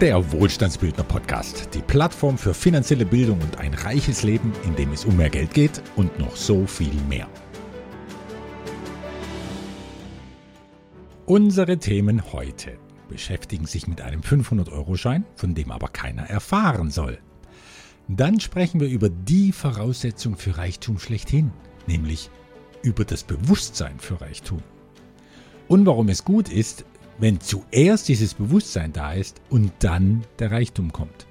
Der Wohlstandsbildner Podcast, die Plattform für finanzielle Bildung und ein reiches Leben, in dem es um mehr Geld geht und noch so viel mehr. Unsere Themen heute beschäftigen sich mit einem 500-Euro-Schein, von dem aber keiner erfahren soll. Dann sprechen wir über die Voraussetzung für Reichtum schlechthin, nämlich über das Bewusstsein für Reichtum. Und warum es gut ist, wenn zuerst dieses Bewusstsein da ist und dann der Reichtum kommt.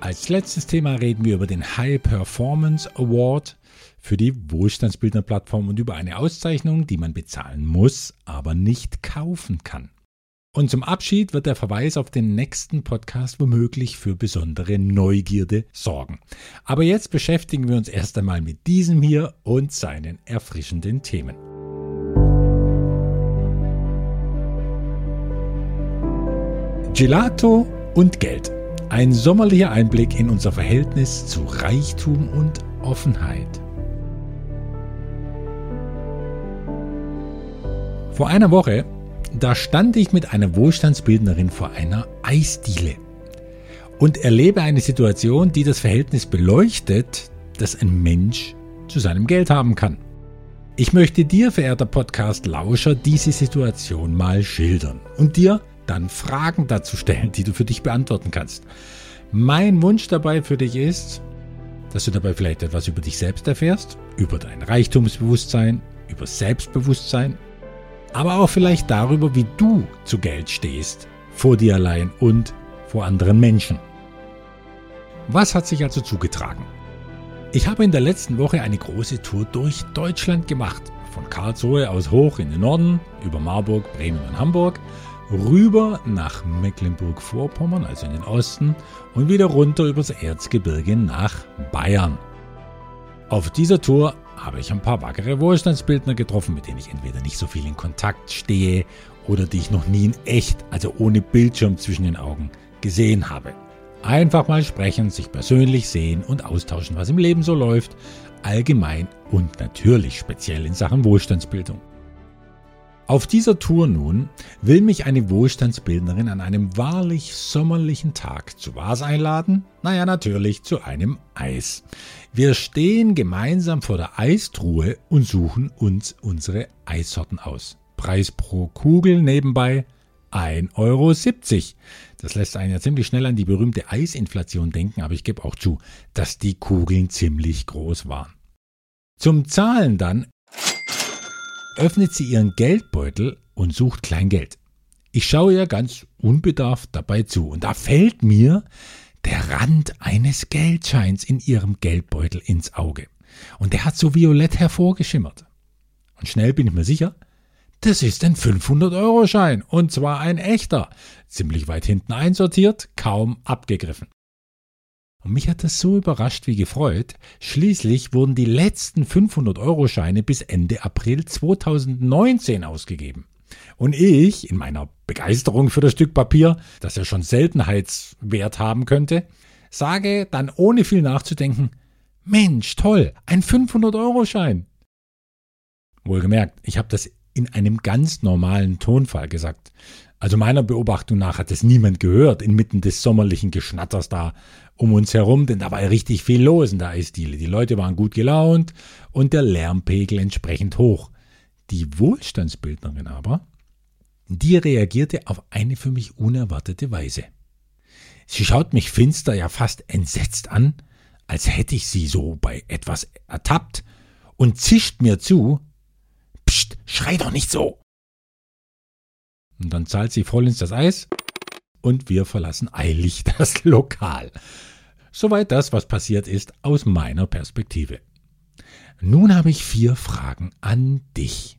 Als letztes Thema reden wir über den High Performance Award für die Wohlstandsbildner-Plattform und über eine Auszeichnung, die man bezahlen muss, aber nicht kaufen kann. Und zum Abschied wird der Verweis auf den nächsten Podcast womöglich für besondere Neugierde sorgen. Aber jetzt beschäftigen wir uns erst einmal mit diesem hier und seinen erfrischenden Themen. Gelato und Geld. Ein sommerlicher Einblick in unser Verhältnis zu Reichtum und Offenheit. Vor einer Woche, da stand ich mit einer Wohlstandsbildnerin vor einer Eisdiele und erlebe eine Situation, die das Verhältnis beleuchtet, das ein Mensch zu seinem Geld haben kann. Ich möchte dir, verehrter Podcast-Lauscher, diese Situation mal schildern und dir dann Fragen dazu stellen, die du für dich beantworten kannst. Mein Wunsch dabei für dich ist, dass du dabei vielleicht etwas über dich selbst erfährst, über dein Reichtumsbewusstsein, über Selbstbewusstsein, aber auch vielleicht darüber, wie du zu Geld stehst, vor dir allein und vor anderen Menschen. Was hat sich also zugetragen? Ich habe in der letzten Woche eine große Tour durch Deutschland gemacht. Von Karlsruhe aus hoch in den Norden, über Marburg, Bremen und Hamburg rüber nach Mecklenburg-Vorpommern, also in den Osten, und wieder runter übers Erzgebirge nach Bayern. Auf dieser Tour habe ich ein paar wackere Wohlstandsbildner getroffen, mit denen ich entweder nicht so viel in Kontakt stehe oder die ich noch nie in echt, also ohne Bildschirm zwischen den Augen, gesehen habe. Einfach mal sprechen, sich persönlich sehen und austauschen, was im Leben so läuft, allgemein und natürlich speziell in Sachen Wohlstandsbildung. Auf dieser Tour nun will mich eine Wohlstandsbildnerin an einem wahrlich sommerlichen Tag zu was einladen? Naja, natürlich zu einem Eis. Wir stehen gemeinsam vor der Eistruhe und suchen uns unsere Eissorten aus. Preis pro Kugel nebenbei 1,70 Euro. Das lässt einen ja ziemlich schnell an die berühmte Eisinflation denken, aber ich gebe auch zu, dass die Kugeln ziemlich groß waren. Zum Zahlen dann öffnet sie ihren Geldbeutel und sucht Kleingeld. Ich schaue ihr ganz unbedarft dabei zu und da fällt mir der Rand eines Geldscheins in ihrem Geldbeutel ins Auge. Und der hat so violett hervorgeschimmert. Und schnell bin ich mir sicher, das ist ein 500-Euro-Schein und zwar ein echter, ziemlich weit hinten einsortiert, kaum abgegriffen. Und mich hat das so überrascht wie gefreut. Schließlich wurden die letzten 500-Euro-Scheine bis Ende April 2019 ausgegeben. Und ich, in meiner Begeisterung für das Stück Papier, das ja schon Seltenheitswert haben könnte, sage dann ohne viel nachzudenken, Mensch, toll, ein 500-Euro-Schein. Wohlgemerkt, ich habe das in einem ganz normalen Tonfall gesagt. Also meiner Beobachtung nach hat es niemand gehört, inmitten des sommerlichen Geschnatters da um uns herum, denn da war ja richtig viel los in der Eisdiele. Die Leute waren gut gelaunt und der Lärmpegel entsprechend hoch. Die Wohlstandsbildnerin aber, die reagierte auf eine für mich unerwartete Weise. Sie schaut mich finster, ja fast entsetzt an, als hätte ich sie so bei etwas ertappt und zischt mir zu, Psst, schrei doch nicht so! Und dann zahlt sie vollends das Eis und wir verlassen eilig das Lokal. Soweit das, was passiert ist, aus meiner Perspektive. Nun habe ich vier Fragen an dich.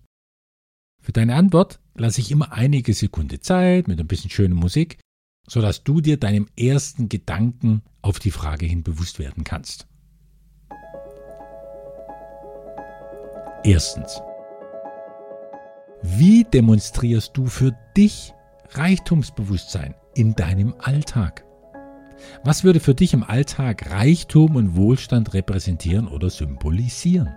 Für deine Antwort lasse ich immer einige Sekunden Zeit mit ein bisschen schöner Musik, sodass du dir deinem ersten Gedanken auf die Frage hin bewusst werden kannst. Erstens. Wie demonstrierst du für dich Reichtumsbewusstsein in deinem Alltag? Was würde für dich im Alltag Reichtum und Wohlstand repräsentieren oder symbolisieren?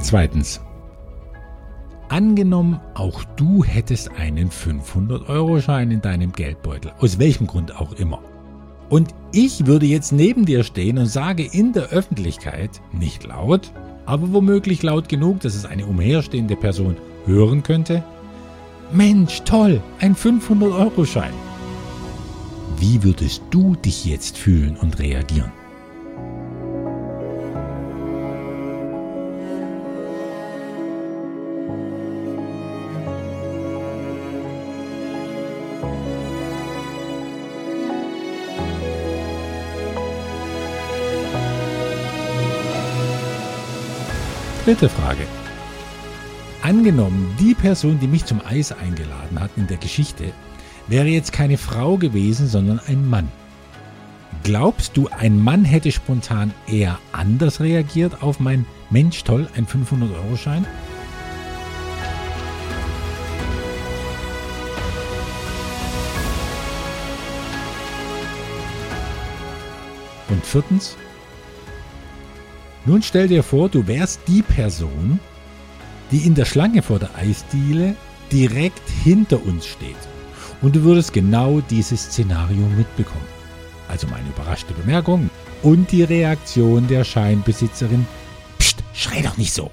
Zweitens. Angenommen, auch du hättest einen 500-Euro-Schein in deinem Geldbeutel, aus welchem Grund auch immer. Und ich würde jetzt neben dir stehen und sage in der Öffentlichkeit, nicht laut, aber womöglich laut genug, dass es eine umherstehende Person hören könnte, Mensch, toll, ein 500-Euro-Schein. Wie würdest du dich jetzt fühlen und reagieren? Dritte Frage. Angenommen, die Person, die mich zum Eis eingeladen hat in der Geschichte, wäre jetzt keine Frau gewesen, sondern ein Mann. Glaubst du, ein Mann hätte spontan eher anders reagiert auf mein Mensch toll, ein 500-Euro-Schein? Und viertens, nun stell dir vor, du wärst die Person, die in der Schlange vor der Eisdiele direkt hinter uns steht. Und du würdest genau dieses Szenario mitbekommen. Also meine überraschte Bemerkung und die Reaktion der Scheinbesitzerin. Psst, schrei doch nicht so.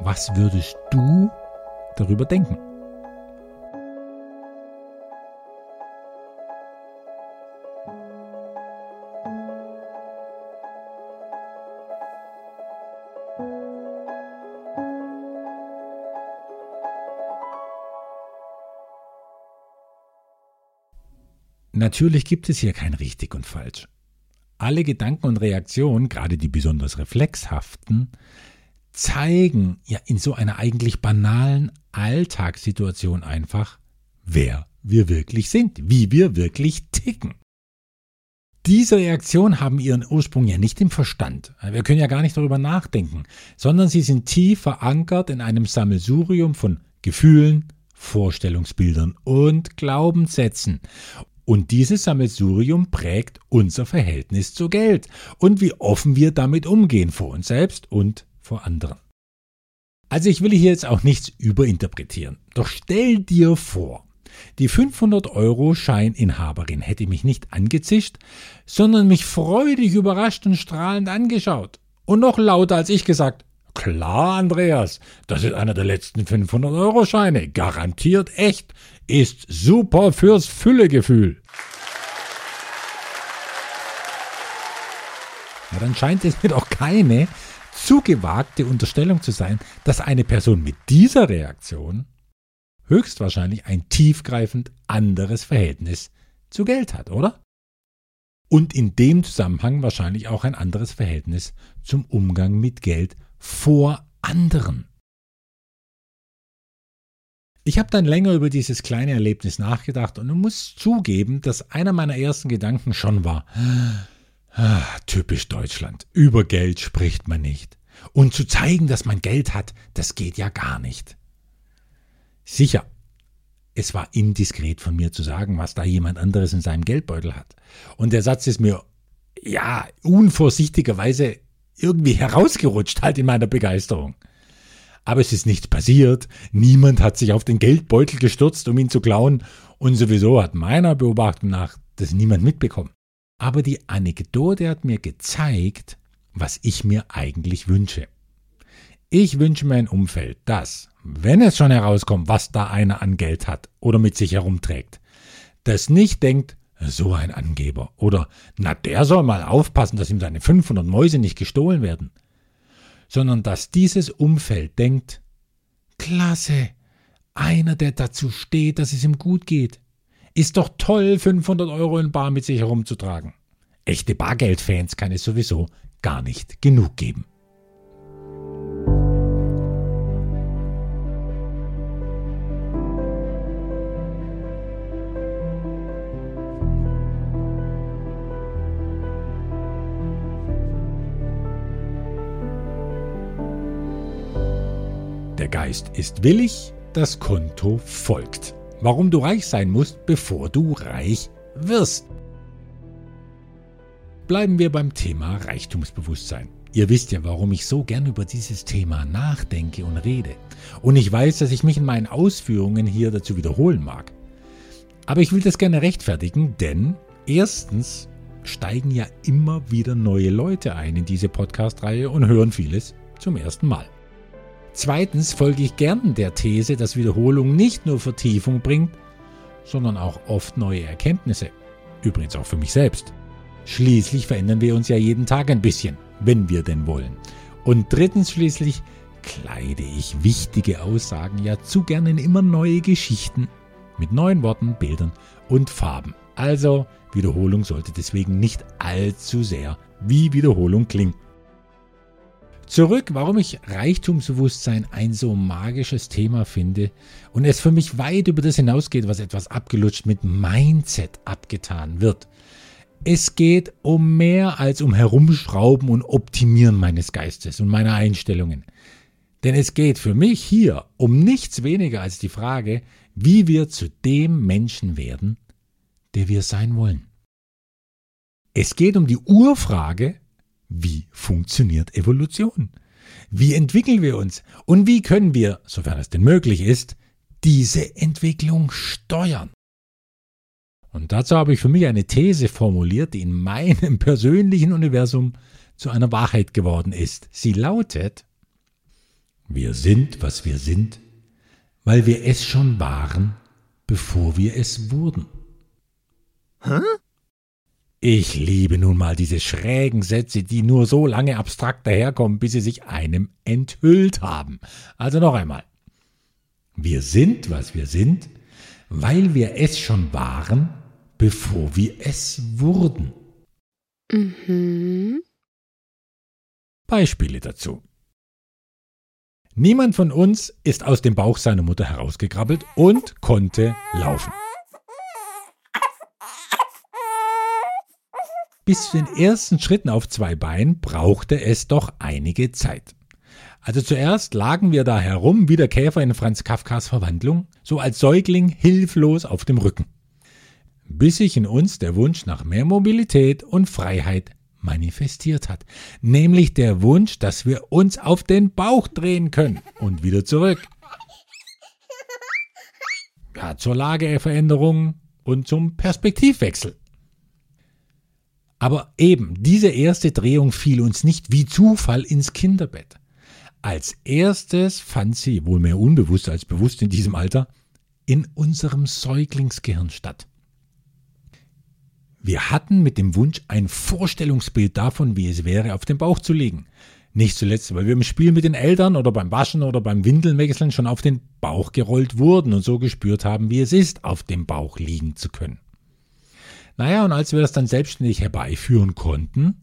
Was würdest du darüber denken? Natürlich gibt es hier kein richtig und falsch. Alle Gedanken und Reaktionen, gerade die besonders reflexhaften, zeigen ja in so einer eigentlich banalen Alltagssituation einfach, wer wir wirklich sind, wie wir wirklich ticken. Diese Reaktionen haben ihren Ursprung ja nicht im Verstand. Wir können ja gar nicht darüber nachdenken, sondern sie sind tief verankert in einem Sammelsurium von Gefühlen, Vorstellungsbildern und Glaubenssätzen. Und dieses Sammelsurium prägt unser Verhältnis zu Geld und wie offen wir damit umgehen vor uns selbst und vor anderen. Also ich will hier jetzt auch nichts überinterpretieren. Doch stell dir vor, die 500 Euro Scheininhaberin hätte mich nicht angezischt, sondern mich freudig überrascht und strahlend angeschaut. Und noch lauter als ich gesagt, Klar, Andreas, das ist einer der letzten 500-Euro-Scheine. Garantiert echt. Ist super fürs Füllegefühl. Ja, dann scheint es mir doch keine zu gewagte Unterstellung zu sein, dass eine Person mit dieser Reaktion höchstwahrscheinlich ein tiefgreifend anderes Verhältnis zu Geld hat, oder? Und in dem Zusammenhang wahrscheinlich auch ein anderes Verhältnis zum Umgang mit Geld vor anderen. Ich habe dann länger über dieses kleine Erlebnis nachgedacht und muss zugeben, dass einer meiner ersten Gedanken schon war, ah, typisch Deutschland, über Geld spricht man nicht. Und zu zeigen, dass man Geld hat, das geht ja gar nicht. Sicher, es war indiskret von mir zu sagen, was da jemand anderes in seinem Geldbeutel hat. Und der Satz ist mir, ja, unvorsichtigerweise irgendwie herausgerutscht halt in meiner Begeisterung. Aber es ist nichts passiert, niemand hat sich auf den Geldbeutel gestürzt, um ihn zu klauen, und sowieso hat meiner Beobachtung nach das niemand mitbekommen. Aber die Anekdote hat mir gezeigt, was ich mir eigentlich wünsche. Ich wünsche mir ein Umfeld, das, wenn es schon herauskommt, was da einer an Geld hat oder mit sich herumträgt, das nicht denkt, so ein Angeber. Oder, na, der soll mal aufpassen, dass ihm seine 500 Mäuse nicht gestohlen werden. Sondern dass dieses Umfeld denkt, klasse, einer, der dazu steht, dass es ihm gut geht. Ist doch toll, 500 Euro in Bar mit sich herumzutragen. Echte Bargeldfans kann es sowieso gar nicht genug geben. Geist ist willig, das Konto folgt. Warum du reich sein musst, bevor du reich wirst. bleiben wir beim Thema Reichtumsbewusstsein. Ihr wisst ja, warum ich so gern über dieses Thema nachdenke und rede. Und ich weiß, dass ich mich in meinen Ausführungen hier dazu wiederholen mag. Aber ich will das gerne rechtfertigen, denn erstens steigen ja immer wieder neue Leute ein in diese Podcast-Reihe und hören vieles zum ersten Mal. Zweitens folge ich gern der These, dass Wiederholung nicht nur Vertiefung bringt, sondern auch oft neue Erkenntnisse. Übrigens auch für mich selbst. Schließlich verändern wir uns ja jeden Tag ein bisschen, wenn wir denn wollen. Und drittens schließlich kleide ich wichtige Aussagen ja zu gern in immer neue Geschichten mit neuen Worten, Bildern und Farben. Also Wiederholung sollte deswegen nicht allzu sehr wie Wiederholung klingen. Zurück, warum ich Reichtumsbewusstsein ein so magisches Thema finde und es für mich weit über das hinausgeht, was etwas abgelutscht mit Mindset abgetan wird. Es geht um mehr als um Herumschrauben und Optimieren meines Geistes und meiner Einstellungen. Denn es geht für mich hier um nichts weniger als die Frage, wie wir zu dem Menschen werden, der wir sein wollen. Es geht um die Urfrage, wie funktioniert Evolution? Wie entwickeln wir uns? Und wie können wir, sofern es denn möglich ist, diese Entwicklung steuern? Und dazu habe ich für mich eine These formuliert, die in meinem persönlichen Universum zu einer Wahrheit geworden ist. Sie lautet, wir sind, was wir sind, weil wir es schon waren, bevor wir es wurden. Hä? Ich liebe nun mal diese schrägen Sätze, die nur so lange abstrakt daherkommen, bis sie sich einem enthüllt haben. Also noch einmal. Wir sind, was wir sind, weil wir es schon waren, bevor wir es wurden. Mhm. Beispiele dazu. Niemand von uns ist aus dem Bauch seiner Mutter herausgekrabbelt und konnte laufen. Bis zu den ersten Schritten auf zwei Beinen brauchte es doch einige Zeit. Also zuerst lagen wir da herum wie der Käfer in Franz Kafkas Verwandlung, so als Säugling hilflos auf dem Rücken. Bis sich in uns der Wunsch nach mehr Mobilität und Freiheit manifestiert hat, nämlich der Wunsch, dass wir uns auf den Bauch drehen können und wieder zurück. Ja, zur Lageveränderung und zum Perspektivwechsel. Aber eben, diese erste Drehung fiel uns nicht wie Zufall ins Kinderbett. Als erstes fand sie, wohl mehr unbewusst als bewusst in diesem Alter, in unserem Säuglingsgehirn statt. Wir hatten mit dem Wunsch ein Vorstellungsbild davon, wie es wäre, auf den Bauch zu liegen. Nicht zuletzt, weil wir im Spiel mit den Eltern oder beim Waschen oder beim Windelnwechseln schon auf den Bauch gerollt wurden und so gespürt haben, wie es ist, auf dem Bauch liegen zu können. Naja, und als wir das dann selbstständig herbeiführen konnten,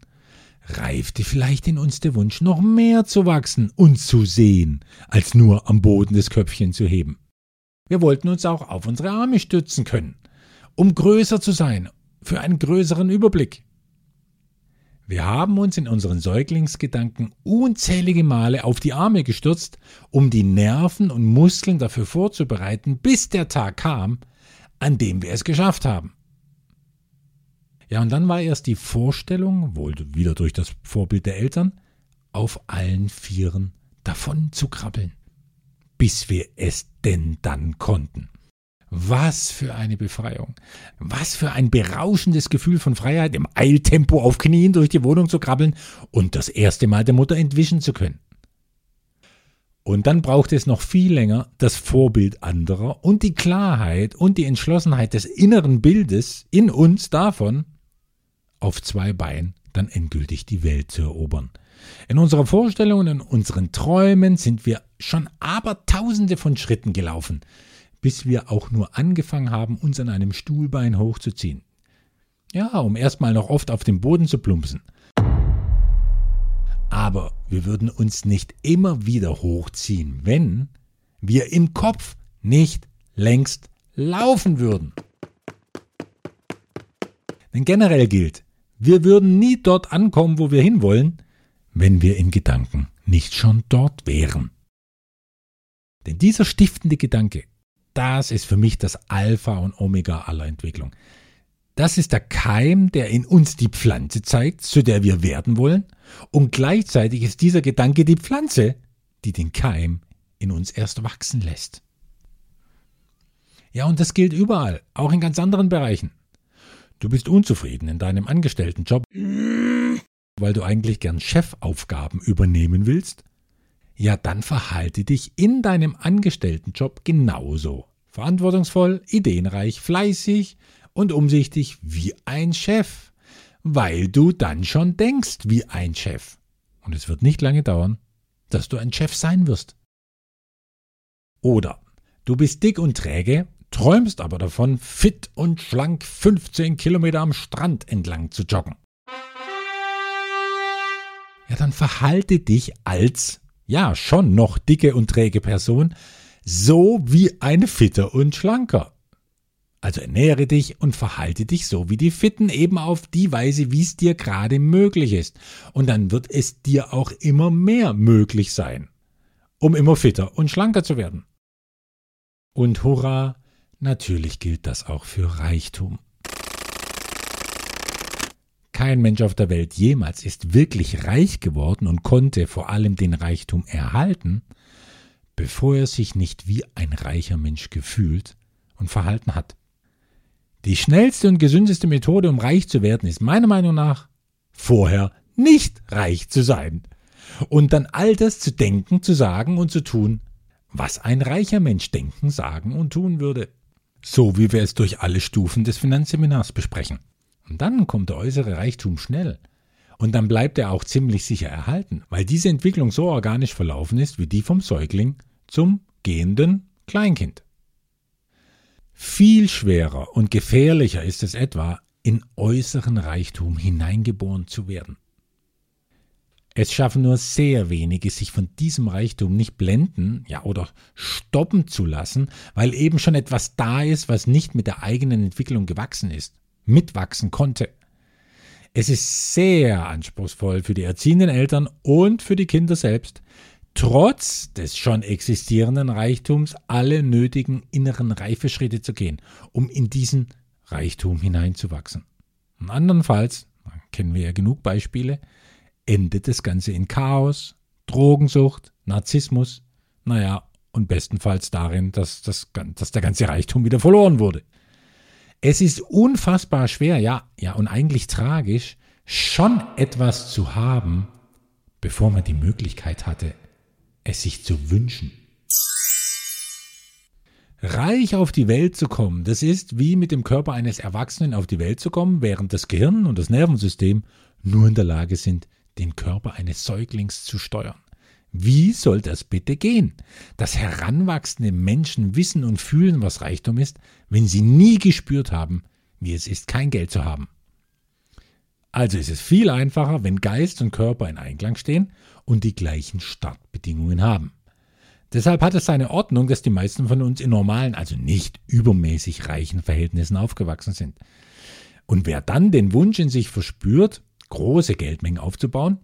reifte vielleicht in uns der Wunsch, noch mehr zu wachsen und zu sehen, als nur am Boden des Köpfchen zu heben. Wir wollten uns auch auf unsere Arme stützen können, um größer zu sein, für einen größeren Überblick. Wir haben uns in unseren Säuglingsgedanken unzählige Male auf die Arme gestürzt, um die Nerven und Muskeln dafür vorzubereiten, bis der Tag kam, an dem wir es geschafft haben. Ja, und dann war erst die Vorstellung, wohl wieder durch das Vorbild der Eltern, auf allen Vieren davon zu krabbeln, bis wir es denn dann konnten. Was für eine Befreiung. Was für ein berauschendes Gefühl von Freiheit, im Eiltempo auf Knien durch die Wohnung zu krabbeln und das erste Mal der Mutter entwischen zu können. Und dann braucht es noch viel länger das Vorbild anderer und die Klarheit und die Entschlossenheit des inneren Bildes in uns davon, auf zwei Beinen dann endgültig die Welt zu erobern. In unserer Vorstellung und in unseren Träumen sind wir schon aber tausende von Schritten gelaufen, bis wir auch nur angefangen haben, uns an einem Stuhlbein hochzuziehen. Ja, um erstmal noch oft auf dem Boden zu plumpsen. Aber wir würden uns nicht immer wieder hochziehen, wenn wir im Kopf nicht längst laufen würden. Denn generell gilt, wir würden nie dort ankommen, wo wir hinwollen, wenn wir in Gedanken nicht schon dort wären. Denn dieser stiftende Gedanke, das ist für mich das Alpha und Omega aller Entwicklung. Das ist der Keim, der in uns die Pflanze zeigt, zu der wir werden wollen, und gleichzeitig ist dieser Gedanke die Pflanze, die den Keim in uns erst wachsen lässt. Ja, und das gilt überall, auch in ganz anderen Bereichen. Du bist unzufrieden in deinem Angestelltenjob, weil du eigentlich gern Chefaufgaben übernehmen willst? Ja, dann verhalte dich in deinem Angestelltenjob genauso. Verantwortungsvoll, ideenreich, fleißig und umsichtig wie ein Chef, weil du dann schon denkst wie ein Chef. Und es wird nicht lange dauern, dass du ein Chef sein wirst. Oder du bist dick und träge träumst aber davon, fit und schlank 15 Kilometer am Strand entlang zu joggen. Ja, dann verhalte dich als, ja, schon noch dicke und träge Person, so wie ein Fitter und Schlanker. Also ernähre dich und verhalte dich so wie die Fitten, eben auf die Weise, wie es dir gerade möglich ist. Und dann wird es dir auch immer mehr möglich sein, um immer fitter und schlanker zu werden. Und hurra, Natürlich gilt das auch für Reichtum. Kein Mensch auf der Welt jemals ist wirklich reich geworden und konnte vor allem den Reichtum erhalten, bevor er sich nicht wie ein reicher Mensch gefühlt und verhalten hat. Die schnellste und gesündeste Methode, um reich zu werden, ist meiner Meinung nach, vorher nicht reich zu sein. Und dann all das zu denken, zu sagen und zu tun, was ein reicher Mensch denken, sagen und tun würde so wie wir es durch alle Stufen des Finanzseminars besprechen. Und dann kommt der äußere Reichtum schnell. Und dann bleibt er auch ziemlich sicher erhalten, weil diese Entwicklung so organisch verlaufen ist wie die vom Säugling zum gehenden Kleinkind. Viel schwerer und gefährlicher ist es etwa, in äußeren Reichtum hineingeboren zu werden. Es schaffen nur sehr wenige, sich von diesem Reichtum nicht blenden, ja, oder stoppen zu lassen, weil eben schon etwas da ist, was nicht mit der eigenen Entwicklung gewachsen ist, mitwachsen konnte. Es ist sehr anspruchsvoll für die erziehenden Eltern und für die Kinder selbst, trotz des schon existierenden Reichtums alle nötigen inneren Reifeschritte zu gehen, um in diesen Reichtum hineinzuwachsen. Andernfalls, kennen wir ja genug Beispiele, endet das Ganze in Chaos, Drogensucht, Narzissmus, naja, und bestenfalls darin, dass, das, dass der ganze Reichtum wieder verloren wurde. Es ist unfassbar schwer, ja, ja, und eigentlich tragisch, schon etwas zu haben, bevor man die Möglichkeit hatte, es sich zu wünschen. Reich auf die Welt zu kommen, das ist wie mit dem Körper eines Erwachsenen auf die Welt zu kommen, während das Gehirn und das Nervensystem nur in der Lage sind, den Körper eines Säuglings zu steuern. Wie soll das bitte gehen? Dass heranwachsende Menschen wissen und fühlen, was Reichtum ist, wenn sie nie gespürt haben, wie es ist, kein Geld zu haben. Also ist es viel einfacher, wenn Geist und Körper in Einklang stehen und die gleichen Startbedingungen haben. Deshalb hat es seine Ordnung, dass die meisten von uns in normalen, also nicht übermäßig reichen Verhältnissen aufgewachsen sind. Und wer dann den Wunsch in sich verspürt, große Geldmengen aufzubauen,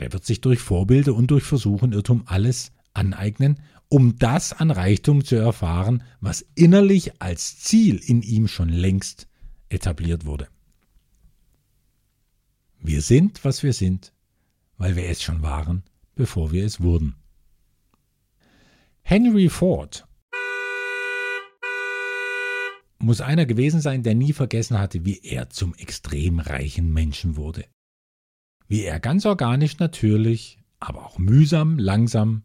der wird sich durch Vorbilder und durch Versuchen Irrtum alles aneignen, um das an Reichtum zu erfahren, was innerlich als Ziel in ihm schon längst etabliert wurde. Wir sind, was wir sind, weil wir es schon waren, bevor wir es wurden. Henry Ford muss einer gewesen sein, der nie vergessen hatte, wie er zum extrem reichen Menschen wurde. Wie er ganz organisch natürlich, aber auch mühsam, langsam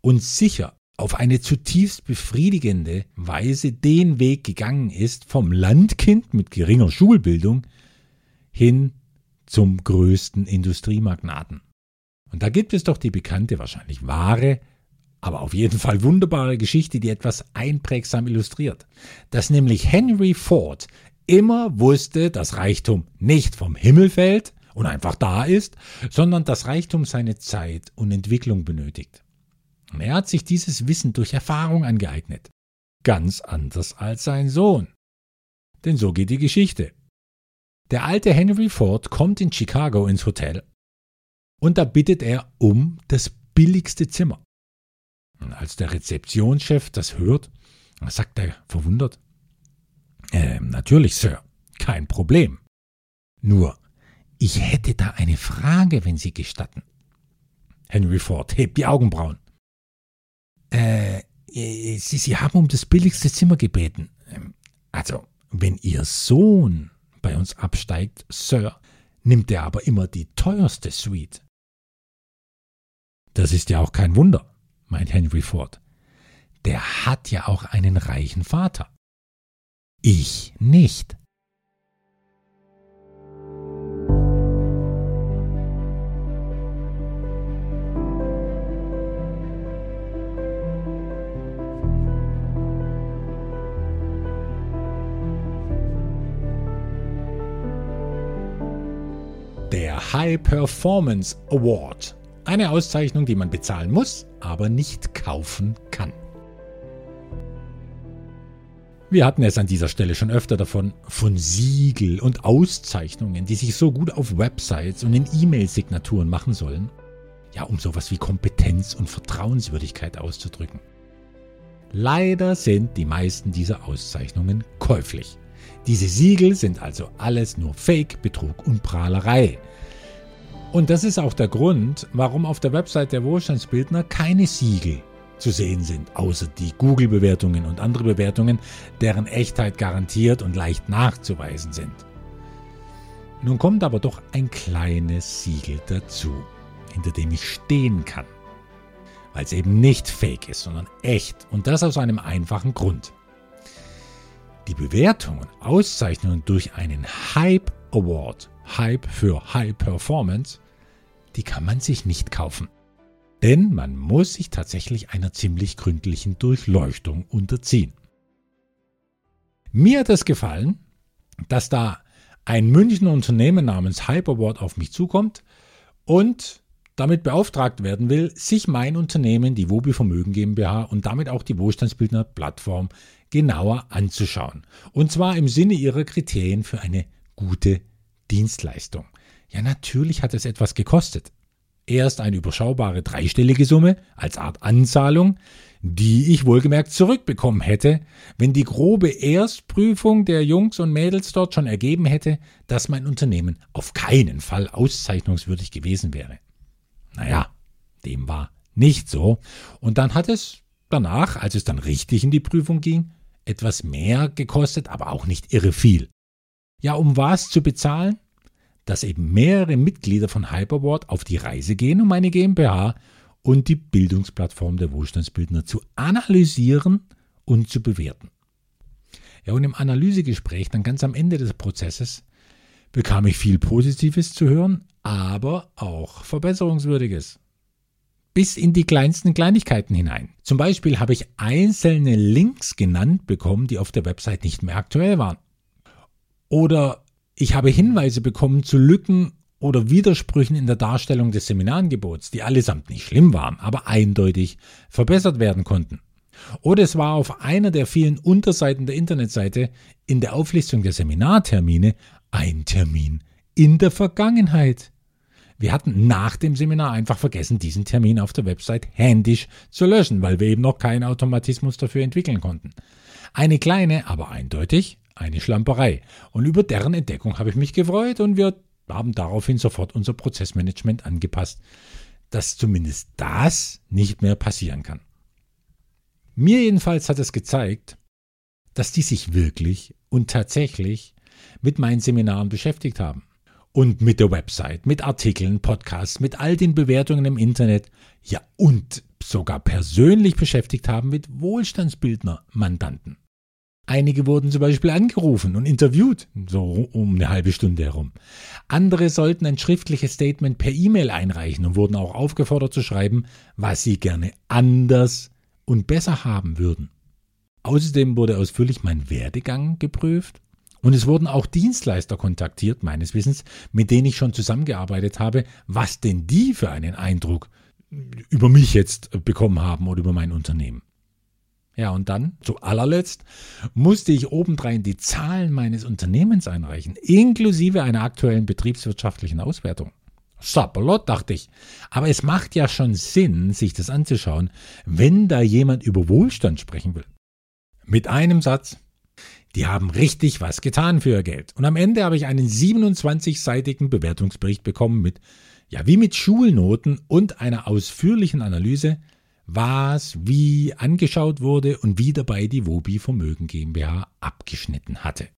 und sicher auf eine zutiefst befriedigende Weise den Weg gegangen ist vom Landkind mit geringer Schulbildung hin zum größten Industriemagnaten. Und da gibt es doch die bekannte, wahrscheinlich wahre aber auf jeden Fall wunderbare Geschichte, die etwas einprägsam illustriert. Dass nämlich Henry Ford immer wusste, dass Reichtum nicht vom Himmel fällt und einfach da ist, sondern dass Reichtum seine Zeit und Entwicklung benötigt. Und er hat sich dieses Wissen durch Erfahrung angeeignet. Ganz anders als sein Sohn. Denn so geht die Geschichte. Der alte Henry Ford kommt in Chicago ins Hotel und da bittet er um das billigste Zimmer. Und als der Rezeptionschef das hört, sagt er verwundert, äh, natürlich, Sir, kein Problem. Nur, ich hätte da eine Frage, wenn Sie gestatten. Henry Ford hebt die Augenbrauen. Äh, Sie, Sie haben um das billigste Zimmer gebeten. Ähm, also, wenn Ihr Sohn bei uns absteigt, Sir, nimmt er aber immer die teuerste Suite. Das ist ja auch kein Wunder, meint Henry Ford. Der hat ja auch einen reichen Vater. Ich nicht. Der High Performance Award. Eine Auszeichnung, die man bezahlen muss, aber nicht kaufen kann. Wir hatten es an dieser Stelle schon öfter davon, von Siegel und Auszeichnungen, die sich so gut auf Websites und in E-Mail-Signaturen machen sollen. Ja, um sowas wie Kompetenz und Vertrauenswürdigkeit auszudrücken. Leider sind die meisten dieser Auszeichnungen käuflich. Diese Siegel sind also alles nur Fake, Betrug und Prahlerei. Und das ist auch der Grund, warum auf der Website der Wohlstandsbildner keine Siegel zu sehen sind, außer die Google-Bewertungen und andere Bewertungen, deren Echtheit garantiert und leicht nachzuweisen sind. Nun kommt aber doch ein kleines Siegel dazu, hinter dem ich stehen kann, weil es eben nicht fake ist, sondern echt und das aus einem einfachen Grund. Die Bewertung und Auszeichnung durch einen Hype Award, Hype für High Performance, die kann man sich nicht kaufen. Denn man muss sich tatsächlich einer ziemlich gründlichen Durchleuchtung unterziehen. Mir hat es gefallen, dass da ein Münchner Unternehmen namens Hyperboard auf mich zukommt und damit beauftragt werden will, sich mein Unternehmen, die Wobi Vermögen GmbH und damit auch die Wohlstandsbildner Plattform genauer anzuschauen. Und zwar im Sinne ihrer Kriterien für eine gute Dienstleistung. Ja, natürlich hat es etwas gekostet. Erst eine überschaubare dreistellige Summe als Art Anzahlung, die ich wohlgemerkt zurückbekommen hätte, wenn die grobe Erstprüfung der Jungs und Mädels dort schon ergeben hätte, dass mein Unternehmen auf keinen Fall auszeichnungswürdig gewesen wäre. Naja, dem war nicht so. Und dann hat es danach, als es dann richtig in die Prüfung ging, etwas mehr gekostet, aber auch nicht irre viel. Ja, um was zu bezahlen? Dass eben mehrere Mitglieder von Hyperboard auf die Reise gehen, um eine GmbH und die Bildungsplattform der Wohlstandsbildner zu analysieren und zu bewerten. Ja, und im Analysegespräch, dann ganz am Ende des Prozesses, bekam ich viel Positives zu hören, aber auch Verbesserungswürdiges. Bis in die kleinsten Kleinigkeiten hinein. Zum Beispiel habe ich einzelne Links genannt bekommen, die auf der Website nicht mehr aktuell waren. Oder ich habe Hinweise bekommen zu Lücken oder Widersprüchen in der Darstellung des Seminarangebots, die allesamt nicht schlimm waren, aber eindeutig verbessert werden konnten. Oder es war auf einer der vielen Unterseiten der Internetseite in der Auflistung der Seminartermine ein Termin in der Vergangenheit. Wir hatten nach dem Seminar einfach vergessen, diesen Termin auf der Website händisch zu löschen, weil wir eben noch keinen Automatismus dafür entwickeln konnten. Eine kleine, aber eindeutig eine Schlamperei. Und über deren Entdeckung habe ich mich gefreut und wir haben daraufhin sofort unser Prozessmanagement angepasst, dass zumindest das nicht mehr passieren kann. Mir jedenfalls hat es gezeigt, dass die sich wirklich und tatsächlich mit meinen Seminaren beschäftigt haben. Und mit der Website, mit Artikeln, Podcasts, mit all den Bewertungen im Internet, ja und sogar persönlich beschäftigt haben mit Wohlstandsbildner-Mandanten. Einige wurden zum Beispiel angerufen und interviewt, so um eine halbe Stunde herum. Andere sollten ein schriftliches Statement per E-Mail einreichen und wurden auch aufgefordert zu schreiben, was sie gerne anders und besser haben würden. Außerdem wurde ausführlich mein Werdegang geprüft und es wurden auch Dienstleister kontaktiert, meines Wissens, mit denen ich schon zusammengearbeitet habe, was denn die für einen Eindruck über mich jetzt bekommen haben oder über mein Unternehmen. Ja, und dann, zu allerletzt, musste ich obendrein die Zahlen meines Unternehmens einreichen, inklusive einer aktuellen betriebswirtschaftlichen Auswertung. Sapperlot, dachte ich. Aber es macht ja schon Sinn, sich das anzuschauen, wenn da jemand über Wohlstand sprechen will. Mit einem Satz. Die haben richtig was getan für ihr Geld. Und am Ende habe ich einen 27-seitigen Bewertungsbericht bekommen mit, ja, wie mit Schulnoten und einer ausführlichen Analyse, was wie angeschaut wurde und wie dabei die Wobi Vermögen GmbH abgeschnitten hatte.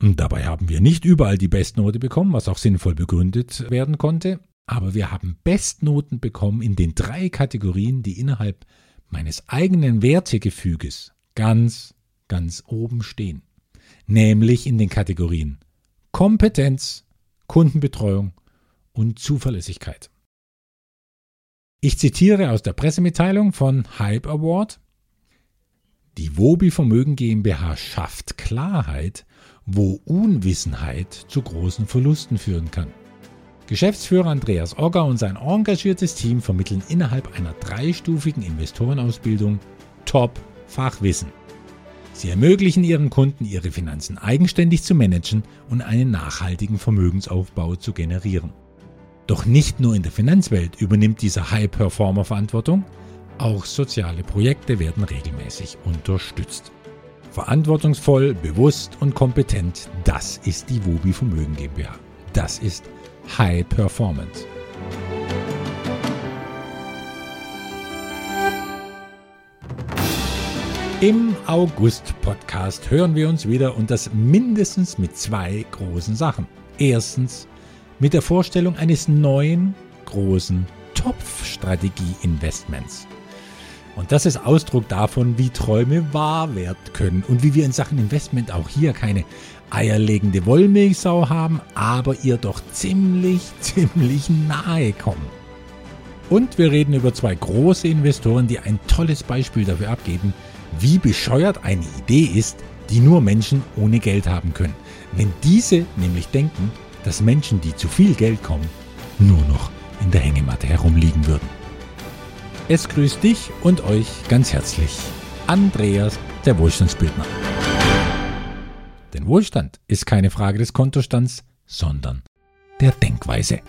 Und dabei haben wir nicht überall die Bestnote bekommen, was auch sinnvoll begründet werden konnte, aber wir haben Bestnoten bekommen in den drei Kategorien, die innerhalb meines eigenen Wertegefüges ganz, ganz oben stehen. Nämlich in den Kategorien Kompetenz, Kundenbetreuung und Zuverlässigkeit. Ich zitiere aus der Pressemitteilung von Hype Award. Die Wobi Vermögen GmbH schafft Klarheit, wo Unwissenheit zu großen Verlusten führen kann. Geschäftsführer Andreas Ogger und sein engagiertes Team vermitteln innerhalb einer dreistufigen Investorenausbildung Top-Fachwissen. Sie ermöglichen ihren Kunden, ihre Finanzen eigenständig zu managen und einen nachhaltigen Vermögensaufbau zu generieren. Doch nicht nur in der Finanzwelt übernimmt dieser High-Performer Verantwortung, auch soziale Projekte werden regelmäßig unterstützt. Verantwortungsvoll, bewusst und kompetent, das ist die Wobi Vermögen GmbH. Das ist High Performance. Im August-Podcast hören wir uns wieder und das mindestens mit zwei großen Sachen. Erstens mit der Vorstellung eines neuen großen Topfstrategie-Investments. Und das ist Ausdruck davon, wie Träume wahr werden können und wie wir in Sachen Investment auch hier keine eierlegende Wollmilchsau haben, aber ihr doch ziemlich, ziemlich nahe kommen. Und wir reden über zwei große Investoren, die ein tolles Beispiel dafür abgeben, wie bescheuert eine Idee ist, die nur Menschen ohne Geld haben können. Wenn diese nämlich denken, dass Menschen, die zu viel Geld kommen, nur noch in der Hängematte herumliegen würden. Es grüßt dich und euch ganz herzlich Andreas, der Wohlstandsbildner. Denn Wohlstand ist keine Frage des Kontostands, sondern der Denkweise.